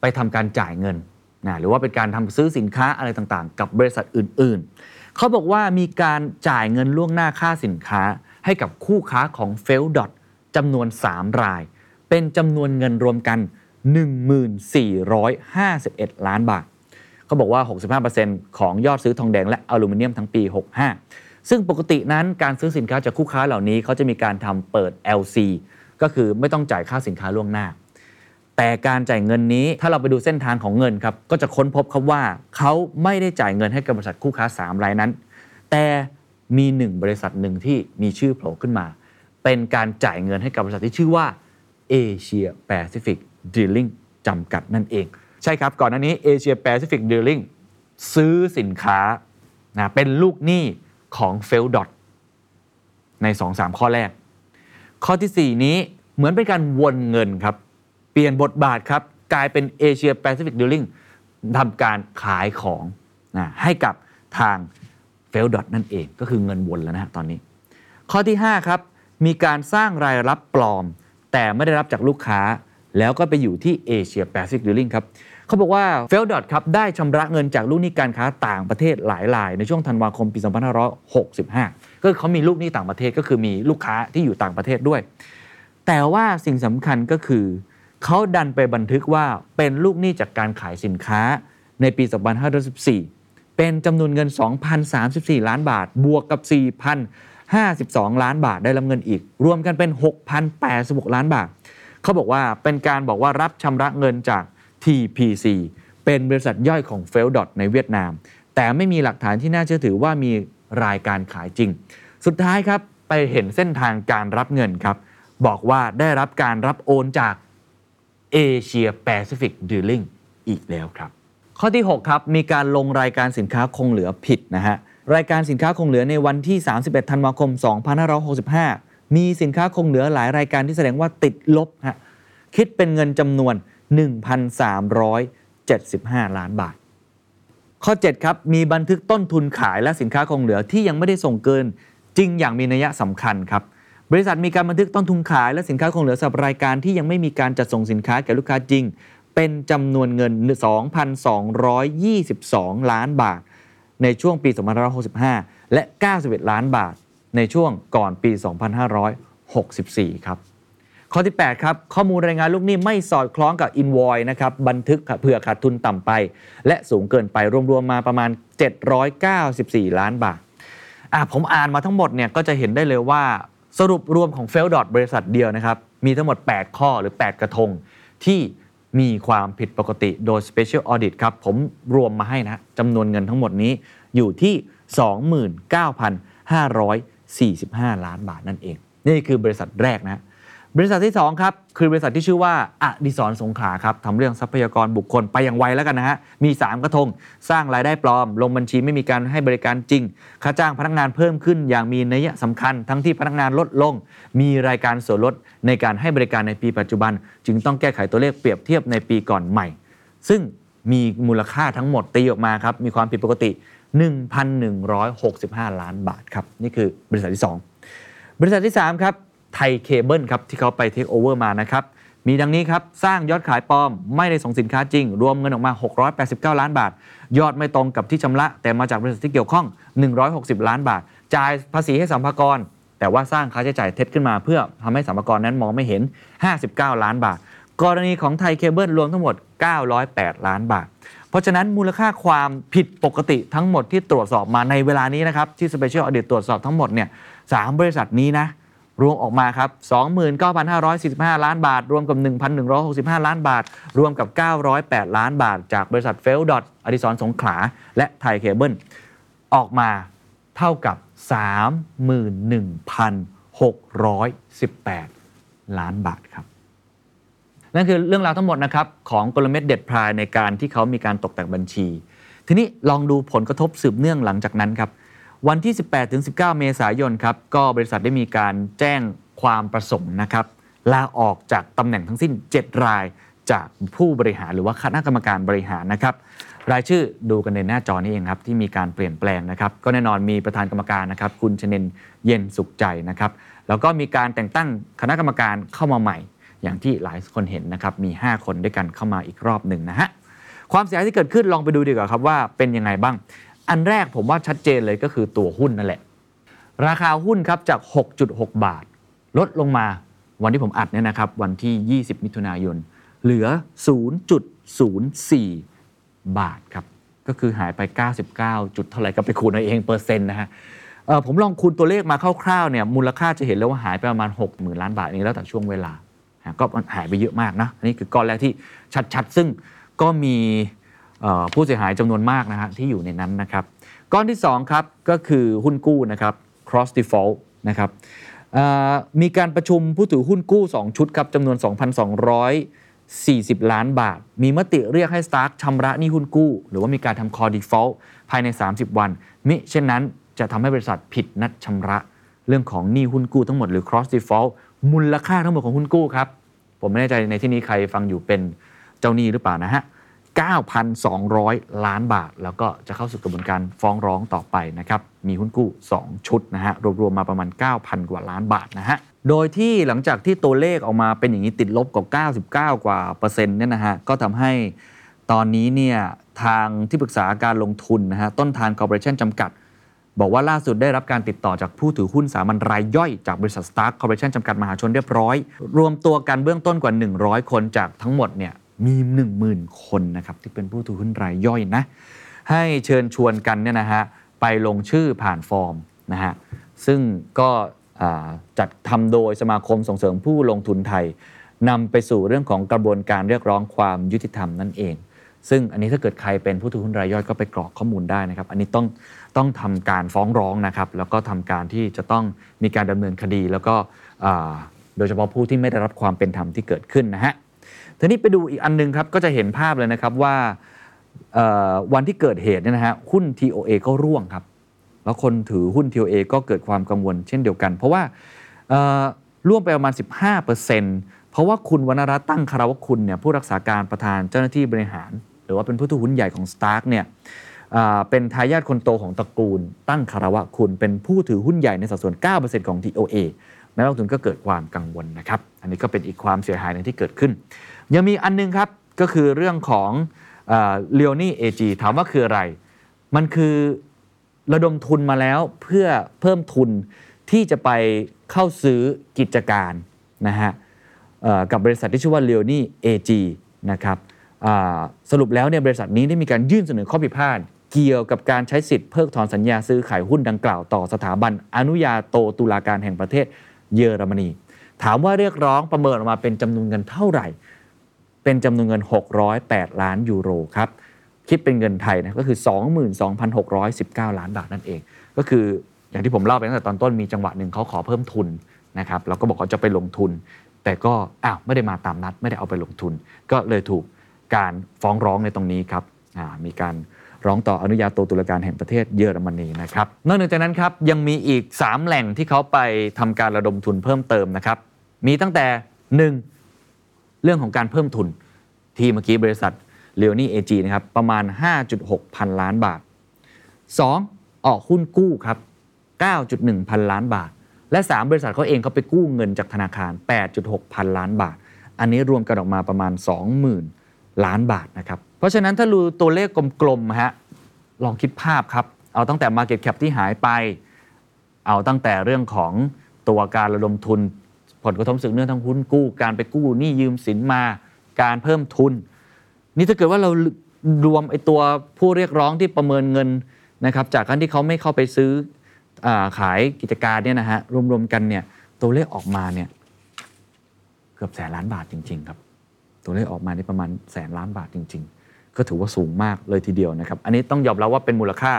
ไปทำการจ่ายเงิน นะหรือว่าเป็นการทำซื้อสินค้าอะไรต่างๆ กับบริษัทอื่นๆ เขาบอกว่ามีการจ่ายเงินล่วงหน้าค่าสินค้า ให้กับคู่ค้าของ f e l d o t จำนวน 3 ราย เป็นจำนวนเงินรวมกัน 1451 ล้านบาท เขาบอกว่า 65%ของยอดซื้อทองแดงและอลูมิเนียมทั้งปี 65 ซึ่งปกตินั้นการซื้อสินค้าจากคู่ค้าเหล่านี้เขาจะมีการทำเปิด LC ก็คือไม่ต้องจ่ายค่าสินค้าล่วงหน้า แต่การจ่ายเงินนี้ถ้าเราไปดูเส้นทางของเงินครับก็จะค้นพบครับว่าเขาไม่ได้จ่ายเงินให้กับบริษัทคู่ค้า 3 รายนั้น แต่มีหนึ่งบริษัทหนึ่งที่มีชื่อโผล่ขึ้นมา เป็นการจ่ายเงินให้กับบริษัทที่ชื่อว่า Asia Pacific Dealing จำกัดนั่นเอง ใช่ครับก่อนหน้านี้ Asia Pacific Dealing ซื้อสินค้านะเป็นลูกหนี้ของ f e l d o t ใน 2-3 ข้อแรก ข้อทีสี่ 4 นี้เหมือนเป็นการวนเงินครับ เปลี่ยนบทบาทครับกลายเป็น Asia Pacific Dealing ทำการขายของนะให้กับทาง f e l d o t นั่นเองก็คือเงินวนแล้วนะฮะตอนนี้ ข้อที่ 5 ครับ มีการสร้างรายรับปลอม แต่ไม่ได้รับจากลูกค้า แล้วก็ไปอยู่ที่ Asia Pacific Dealing ครับเขาบอกว่า f e l d o t ครับได้ชำระเงินจากลูกหนี้การค้าต่างประเทศหลายราย ในช่วงธันวาคมปี 2565 ก็คือเขามีลูกหนี้ต่างประเทศก็คือมีลูกค้าที่อยู่ต่างประเทศด้วย แต่ว่าสิ่งสำคัญก็คือ เขาดันไปบันทึกว่าเป็นลูกหนี้จากการขายสินค้าในปี 2514 เป็นจำนวนเงิน 2,034 ล้านบาท บวกกับ 4,052 ล้านบาทได้รับเงินอีก รวมกันเป็น 6,086 ล้านบาท เขาบอกว่าเป็นการบอกว่ารับชำระเงินจาก TPC เป็นบริษัทย่อยของ f e l d o t ในเวียดนาม แต่ไม่มีหลักฐานที่น่าเชื่อถือว่ามีรายการขายจริง สุดท้ายครับไปเห็นเส้นทางการรับเงินครับ บอกว่าได้รับการรับโอนจาก Asia Pacific Dealing อีกแล้วครับ ข้อที่ 6 ครับ มีการลงรายการสินค้าคงเหลือผิดนะฮะรายการสินค้าคงเหลือในวันที่ 31 ธันวาคม 2565 มีสินค้าคงเหลือหลายรายการที่แสดงว่าติดลบฮะคิดเป็นเงินจำนวน 1,375 ล้านบาท ข้อ 7 ครับ มีบันทึกต้นทุนขายและสินค้าคงเหลือที่ยังไม่ได้ส่งเกิน จริงอย่างมีนัยสำคัญครับ บริษัทมีการบันทึกต้นทุนขายและสินค้าคงเหลือสำหรับรายการที่ยังไม่มีการจัดส่งสินค้าแก่ลูกค้าจริง เป็นจำนวนเงิน 2,222 ล้านบาท ในช่วงปี 2565 และ 91 ล้านบาท ในช่วงก่อนปี 2564 ครับ ข้อที่ 8 ครับ ข้อมูลรายงานลูกหนี้ไม่สอดคล้องกับ invoice นะครับบันทึกเผื่อขาดทุนต่ำไป และสูงเกินไปรวมๆมาประมาณ 794 ล้านบาทอะผมอ่านมาทั้งหมดเนี่ยก็จะเห็นได้เลยว่า สรุปรวมของ f e l d o t บริษัทเดียวนะครับ มีทั้งหมด 8 ข้อหรือ 8 กระทง ที่มีความผิดปกติโดย Special Audit ครับ ผมรวมมาให้นะจำนวนเงินทั้งหมดนี้อยู่ที่ 29,545 ล้านบาทนั่นเอง นี่คือบริษัทแรกนะ บริษัทที่ 2 ครับ คือบริษัทที่ชื่อว่าอดิศรสงขลาครับทำเรื่องทรัพยากรบุคคลไปอย่างไวแล้วกันนะฮะ มี 3 กระทง สร้างรายได้ปลอม ลงบัญชีไม่มีการให้บริการจริง ค่าจ้างพนักงานเพิ่มขึ้นอย่างมีนัยสำคัญ ทั้งที่พนักงานลดลง มีรายการส่วนลดในการให้บริการในปีปัจจุบัน จึงต้องแก้ไขตัวเลขเปรียบเทียบในปีก่อนใหม่ ซึ่งมีมูลค่าทั้งหมดตีออกมาครับมีความผิดปกติ 1,165 ล้านบาทครับนี่คือบริษัทที่ 2 บริษัทที่3ครับ ไทยเคเบิลครับที่เขาไปเทคโอเวอร์มานะครับมีดังนี้ครับ สร้างยอดขายปลอมไม่ได้ส่งสินค้าจริง รวมเงินออกมา 689 ล้านบาท ยอดไม่ตรงกับที่ชำระ แต่มาจากบริษัทที่เกี่ยวข้อง 160 ล้านบาท จ่ายภาษีให้สรรพากร แต่ว่าสร้างค่าใช้จ่ายเท็จขึ้นมาเพื่อทำให้สรรพากรนั้นมองไม่เห็น 59 ล้านบาท กรณีของไทยเคเบิลรวมทั้งหมด 908 ล้านบาท เพราะฉะนั้นมูลค่าความผิดปกติทั้งหมดที่ตรวจสอบมาในเวลานี้นะครับที่ Special Audit ตรวจสอบทั้งหมดเนี่ยสามบริษัทนี้นะ รวมออกมาครับ 29,545 ล้านบาท รวมกับ 1,165 ล้านบาท รวมกับ 908 ล้านบาท จากบริษัท Phelps Dodge อดิศรสงขลา และไทยเคเบิลออกมาเท่ากับ 31,618 ล้านบาทครับ นั่นคือเรื่องราวทั้งหมดนะครับ ของกลเม็ดเด็ดพรายในการที่เขามีการตกแต่งบัญชี ทีนี้ลองดูผลกระทบสืบเนื่องหลังจากนั้นครับ วันที่ 18-19 เมษายนครับก็บริษัทได้มีการแจ้งความประสงค์นะครับลาออกจากตำแหน่งทั้งสิ้น 7 รายจากผู้บริหารหรือว่าคณะกรรมการบริหารนะครับรายชื่อดูกันในหน้าจอนี้เองครับที่มีการเปลี่ยนแปลงนะครับก็แน่นอนมีประธานกรรมการนะครับคุณชเนนเย็นสุขใจนะครับแล้วก็มีการแต่งตั้งคณะกรรมการเข้ามาใหม่ อย่างที่หลายคนเห็นนะครับมี 5 คนด้วยกันเข้ามาอีกรอบหนึ่งนะฮะความเสียหายที่เกิดขึ้นลองไปดูดีกว่าครับว่าเป็นยังไงบ้าง อันแรกผมว่าชัดเจนเลยก็คือตัวหุ้นนั่นแหละ ราคาหุ้นครับจาก 6.6 บาท ลดลงมาวันที่ผมอัดเนี่ยนะครับ วันที่ 20 มิถุนายน เหลือ 0.04 บาทครับ ก็คือหายไป 99 จุดเท่าไหร่ก็ไปคูณเอาเองเปอร์เซ็นต์นะฮะผมลองคูณตัวเลขมาคร่าวๆเนี่ยมูลค่าจะเห็นแล้วว่าหายไปประมาณ 60,000 ล้านบาทนี้แล้วแต่ช่วงเวลา ก็หายไปเยอะมากนะอันนี้คือก้อนแรกที่ชัดๆ ซึ่งก็มี ผู้เสียหายจำนวนมากนะฮะที่อยู่ในนั้นนะครับก้อนที่2ครับก็คือหุ้นกู้นะครับ cross default นะครับมีการประชุมผู้ถือหุ้นกู้ 2 ชุดครับจำนวน 2,240 ล้านบาท มีมติเรียกให้ Stark ชำระหนี้หุ้นกู้ หรือว่ามีการทำ call default ภายใน 30 วัน มิเช่นนั้นจะทำให้บริษัทผิดนัดชำระเรื่องของหนี้หุ้นกู้ทั้งหมดหรือ cross default มูลค่าทั้งหมดของหุ้นกู้ครับ ผมไม่แน่ใจในที่นี้ใครฟังอยู่เป็นเจ้าหนี้หรือเปล่านะฮะ 9,200 ล้านบาท แล้วก็จะเข้าสู่กระบวนการฟ้องร้องต่อไปนะครับ มีหุ้นกู้ 2 ชุดนะฮะ รวมๆมาประมาณ 9,000 กว่าล้านบาทนะฮะ โดยที่หลังจากที่ตัวเลขออกมาเป็นอย่างนี้ติดลบกว่า 99 กว่าเปอร์เซ็นต์เนี่ยนะฮะ ก็ทำให้ตอนนี้เนี่ยทางที่ปรึกษาการลงทุนนะฮะ ต้นทานคอร์ปอเรชั่นจำกัด บอกว่าล่าสุดได้รับการติดต่อจากผู้ถือหุ้นสามัญรายย่อยจากบริษัท Stark Corporation จำกัดมหาชนเรียบร้อย รวมตัวกันเบื้องต้นกว่า 100 คนจากทั้งหมดเนี่ย มี10,000 คนนะครับที่เป็นผู้ถือหุ้นรายย่อยนะให้เชิญชวนกันเนี่ยนะฮะไปลงชื่อผ่านฟอร์มนะฮะซึ่งก็จัดทำโดยสมาคมส่งเสริมผู้ลงทุนไทยนำไปสู่เรื่องของกระบวนการเรียกร้องความยุติธรรมนั่นเอง ซึ่งอันนี้ถ้าเกิดใครเป็นผู้ถือหุ้นรายย่อยก็ไปกรอกข้อมูลได้นะครับ อันนี้ต้องต้องทำการฟ้องร้องนะครับ แล้วก็ทำการที่จะต้องมีการดำเนินคดี แล้วก็โดยเฉพาะผู้ที่ไม่ได้รับความเป็นธรรมที่เกิดขึ้นนะฮะ ทีนี้ไปดูอีกอันหนึงครับก็จะเห็นภาพเลยนะครับว่าวันที่เกิดเหตุเนี่ยนะฮะหุ้น TOA ก็ร่วงครับ แล้วคนถือหุ้น TOA ก็เกิดความกังวลเช่นเดียวกัน เพราะว่าร่วงไปประมาณ 15%เพราะว่าคุณวรรณรัตน์ตั้งคารวะคุณเนี่ยผู้รักษาการประธานเจ้าหน้าที่บริหาร หรือว่าเป็นผู้ถือหุ้นใหญ่ของ Stark เนี่ยเป็นทายาทคนโตของตระกูล ตั้งคารวะคุณเป็นผู้ถือหุ้นใหญ่ในสัดส่วน 9%ของ TOA นักลงทุนก็เกิดความกังวลนะครับ อันนี้ก็เป็นอีกความเสียหายหนึ่งที่เกิดขึ้น ยังมีอันนึงครับก็คือเรื่องของเลียวนี่เอจีถามว่าคืออะไร มันคือระดมทุนมาแล้วเพื่อเพิ่มทุนที่จะไปเข้าซื้อกิจการนะฮะกับบริษัทที่ชื่อว่า l e o n i AG นะครับสรุปแล้วเนี่ยบริษัทนี้ได้มีการยื่นเสนอข้อพิพาทเกี่ยวกับการใช้สิทธิ์เพิกถอนสัญญาซื้อขายหุ้นดังกล่าวต่อสถาบันอนุญาโตตุลาการแห่งประเทศ เยอรมนี ถามว่าเรียกร้องประเมินออกมาเป็นจำนวนเงินเท่าไหร่ เป็นจำนวนเงิน 608 ล้านยูโรครับคิดเป็นเงินไทยนะก็คือ 22,619 ล้านบาทนั่นเอง ก็คืออย่างที่ผมเล่าไปตั้งแต่ตอนต้นมีจังหวะหนึ่งเขาขอเพิ่มทุนนะครับแล้วก็บอกเขาจะไปลงทุน แต่ก็อ้าวไม่ได้มาตามนัดไม่ได้เอาไปลงทุน ก็เลยถูกการฟ้องร้องในตรงนี้ครับมีการ ร้องต่ออนุญาโตตุลาการแห่งประเทศเยอรมนีนะครับ นอกจากนั้นครับยังมีอีก 3 แหล่งที่เขาไปทำการระดมทุนเพิ่มเติมนะครับ มีตั้งแต่ 1 เรื่องของการเพิ่มทุนที่เมื่อกี้บริษัทเล o นี่เอจีนะครับประมาณ 5.6 พันล้านบาท 2. ออกหุ้นกู้ครับ 9.1 พันล้านบาท และ 3 บริษัทเขาเองเขาไปกู้เงินจากธนาคาร 8.6 พันล้านบาท อันนี้รวมกันออกมาประมาณ 20,000 ล้านบาทนะครับ เพราะฉะนั้นถ้าดูตัวเลขกลมๆฮะลองคิดภาพครับ เอาตั้งแต่ Market Cap ที่หายไป เอาตั้งแต่เรื่องของตัวการระดมทุน ผลกระทบสึกเนื่องทั้งหุ้นกู้ การไปกู้หนี้ยืมสินมา การเพิ่มทุน นี่ถ้าเกิดว่าเรารวมไอ้ตัวผู้เรียกร้องที่ประเมินเงินนะครับ จากการที่เขาไม่เข้าไปซื้ออขายกิจการเนี่ยนะฮะรวมๆกันเนี่ยตัวเลขออกมาเนี่ยเกือบแสนล้านบาทจริง ๆ ครับ ตัวเลขออกมานี่ประมาณแสนล้านบาทจริง ๆ ก็ถือว่าสูงมากเลยทีเดียวนะครับ อันนี้ต้องยอมรับว่าเป็นมูลค่า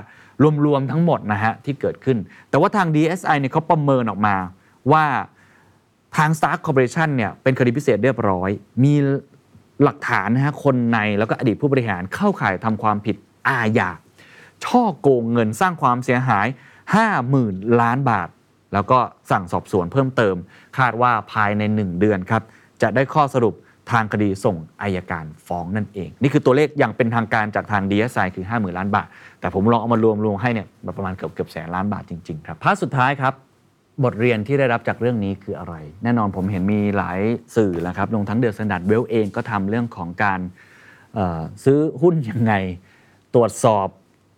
รวมๆทั้งหมดนะฮะที่เกิดขึ้น แต่ว่าทาง DSI เนี่ยเขาประเมินออกมาว่าทาง Stark Corporation เนี่ยเป็นคดีพิเศษเรียบร้อย มีหลักฐานนะฮะคนในแล้วก็อดีตผู้บริหารเข้าข่ายทำความผิดอาญาช่อโกงเงินสร้างความเสียหาย 50,000 ล้านบาท แล้วก็สั่งสอบสวนเพิ่มเติม คาดว่าภายใน 1 เดือนครับ จะได้ข้อสรุป ทางคดีส่งอัยการฟ้องนั่นเอง นี่คือตัวเลขอย่างเป็นทางการจากทาง DSI คือ 50,000 ล้านบาท แต่ผมลองเอามารวมรวมให้เนี่ยประมาณเกือบเกือบแสนล้านบาทจริงๆครับ part สุดท้ายครับบทเรียนที่ได้รับจากเรื่องนี้คืออะไร แน่นอนผมเห็นมีหลายสื่อแล้วครับลงทั้ง The Standard Wealth เองก็ทำเรื่องของการซื้อหุ้นยังไง ตรวจสอบ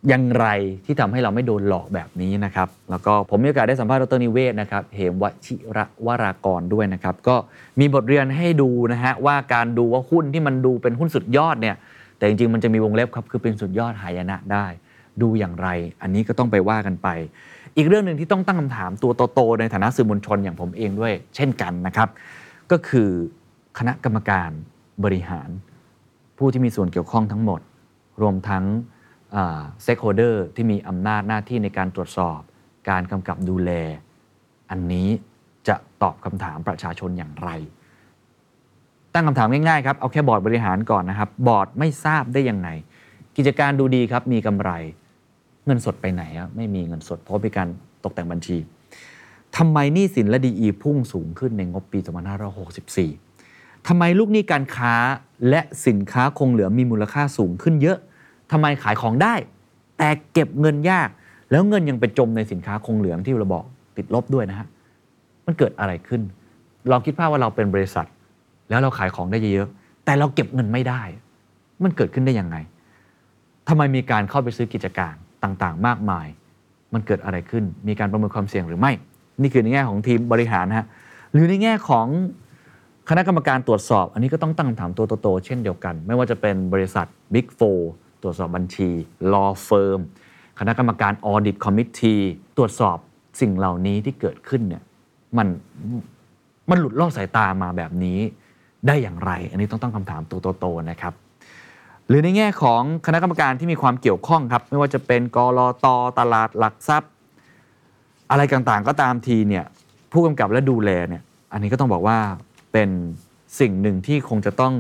อย่างไรที่ทำให้เราไม่โดนหลอกแบบนี้นะครับ แล้วก็ผมมีโอกาสได้สัมภาษณ์ดร.นิเวศน์นะครับเหมวชิรวรากรด้วยนะครับ ก็มีบทเรียนให้ดูนะฮะว่าการดูว่าหุ้นที่มันดูเป็นหุ้นสุดยอดเนี่ยแต่จริงๆมันจะมีวงเล็บครับคือเป็นสุดยอดหายนะได้ ดูอย่างไร อันนี้ก็ต้องไปว่ากันไป อีกเรื่องหนึ่งที่ต้องตั้งคำถามตัวโตๆในฐานะสื่อมวลชนอย่างผมเองด้วย เช่นกันนะครับ ก็คือคณะกรรมการบริหาร ผู้ที่มีส่วนเกี่ยวข้องทั้งหมด รวมทั้ง stakeholder ที่มีอำนาจหน้าที่ในการตรวจสอบ การกำกับดูแล อันนี้จะตอบคำถามประชาชนอย่างไร ตั้งคำถามง่ายๆครับ เอาแค่บอร์ดบริหารก่อนนะครับ บอร์ดไม่ทราบได้ยังไง กิจการดูดีครับมีกำไร เงินสดไปไหนอะไม่มีเงินสดเพราะมีการตกแต่งบัญชีทำไมหนี้สินและดีอีพุ่งสูงขึ้นในงบปี2564ทำไมลูกหนี้การค้าและสินค้าคงเหลือมีมูลค่าสูงขึ้นเยอะ ทำไมขายของได้ แต่เก็บเงินยาก แล้วเงินยังไปจมในสินค้าคงเหลืองที่เราบอกติดลบด้วยนะฮะมันเกิดอะไรขึ้น ลองคิดภาพว่าเราเป็นบริษัท แล้วเราขายของได้เยอะแต่เราเก็บเงินไม่ได้ มันเกิดขึ้นได้ยังไงทำไมมีการเข้าไปซื้อกิจการต่างๆ มากมาย มันเกิดอะไรขึ้น มีการประเมินความเสี่ยงหรือไม่ นี่คือในแง่ของทีมบริหารนะฮะ หรือในแง่ของคณะกรรมการตรวจสอบ อันนี้ก็ต้องตั้งคำถามตัวโตๆเช่นเดียวกัน ไม่ว่าจะเป็นบริษัท Big 4 ตรวจสอบบัญชี Law Firm คณะกรรมการ Audit Committee ตรวจสอบสิ่งเหล่านี้ที่เกิดขึ้นเนี่ยมันมันหลุดลอดสายตามาแบบนี้ได้อย่างไร อันนี้ต้องตั้งคำถามตัวโตๆนะครับ หรือในแง่ของคณะกรรมการที่มีความเกี่ยวข้องครับ ไม่ว่าจะเป็นกรอตตลาดหลักทรัพย์ อะไรต่างๆก็ตามทีเนี่ยผู้กำกับและดูแลเนี่ยอันนี้ก็ต้องบอกว่าเป็นสิ่งหนึ่งที่คงจะต้อง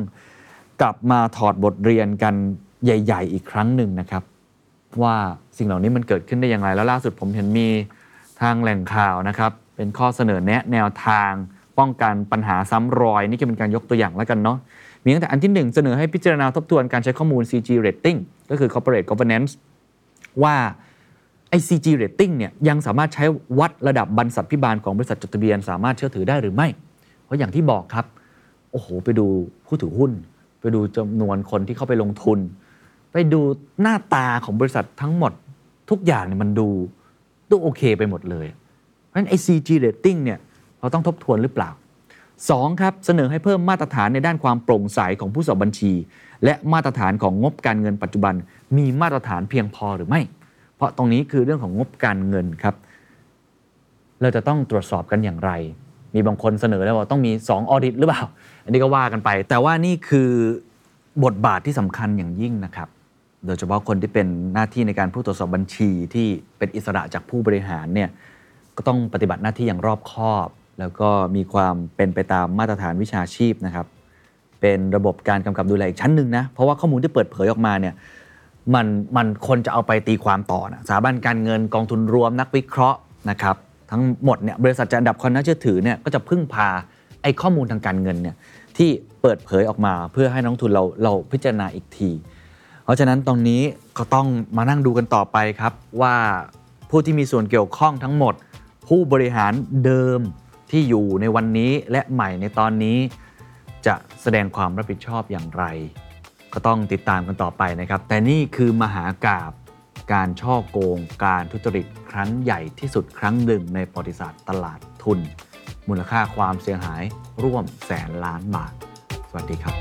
กลับมาถอดบทเรียนกัน ใหญ่ ๆ อีกครั้งหนึ่งนะครับ ว่าสิ่งเหล่านี้มันเกิดขึ้นได้อย่างไร แล้วล่าสุดผมเห็นมีทางแหล่งข่าวนะครับ เป็นข้อเสนอแนะแนวทาง ป้องกันปัญหาซ้ำรอย นี่ก็เป็นการยกตัวอย่างแล้วกันเนาะมีตั้งแต่อันที่หนึ่งเสนอให้พิจารณาทบทวนการใช้ข้อมูล CG rating ก็คือ corporate governance ว่าไอ CG rating เนี่ยยังสามารถใช้วัดระดับบรรษัทพิบาลของบริษัทจดทะเบียน สามารถเชื่อถือได้หรือไม่ เพราะอย่างที่บอกครับ โอ้โห ไปดูผู้ถือหุ้น ไปดูจำนวนคนที่เข้าไปลงทุน ไปดูหน้าตาของบริษัททั้งหมดทุกอย่างเนี่ยมันดูดูโอเคไปหมดเลย เพราะฉะนั้นไอ้ CG rating เนี่ยเราต้องทบทวนหรือเปล่า 2. ครับเสนอให้เพิ่มมาตรฐานในด้านความโปร่งใสของผู้สอบบัญชี และมาตรฐานของงบการเงินปัจจุบัน มีมาตรฐานเพียงพอหรือไม่ เพราะตรงนี้คือเรื่องของงบการเงินครับ เราจะต้องตรวจสอบกันอย่างไร มีบางคนเสนอแล้วว่าต้องมี 2 ออดิตหรือเปล่า อันนี้ก็ว่ากันไป แต่ว่านี่คือบทบาทที่สำคัญอย่างยิ่งนะครับ โดยเฉพาะคนที่เป็นหน้าที่ในการผู้ตรวจสอบบัญชีที่เป็นอิสระจากผู้บริหารเนี่ยก็ต้องปฏิบัติหน้าที่อย่างรอบคอบ แล้วก็มีความเป็นไปตามมาตรฐานวิชาชีพนะครับ เป็นระบบการกำกับดูแลอีกชั้นหนึ่งนะเพราะว่าข้อมูลที่เปิดเผยออกมาเนี่ยมันมันคนจะเอาไปตีความต่อนะสถาบันการเงินกองทุนรวมนักวิเคราะห์นะครับทั้งหมดเนี่ยบริษัทจะอันดับความน่าเชื่อถือเนี่ยก็จะพึ่งพาไอ้ข้อมูลทางการเงินเนี่ยที่เปิดเผยออกมาเพื่อให้นักลงทุนเราเราพิจารณาอีกที เพราะฉะนั้นตรงนี้ก็ต้องมานั่งดูกันต่อไปครับ ว่าผู้ที่มีส่วนเกี่ยวข้องทั้งหมด ผู้บริหารเดิมที่อยู่ในวันนี้และใหม่ในตอนนี้ จะแสดงความรับผิดชอบอย่างไร ก็ต้องติดตามกันต่อไปนะครับ แต่นี่คือมหากาบการช่อโกง การทุจริตครั้งใหญ่ที่สุดครั้งหนึ่งในประวัติศาสตร์ตลาดทุน มูลค่าความเสียหายร่วมแสนล้านบาท สวัสดีครับ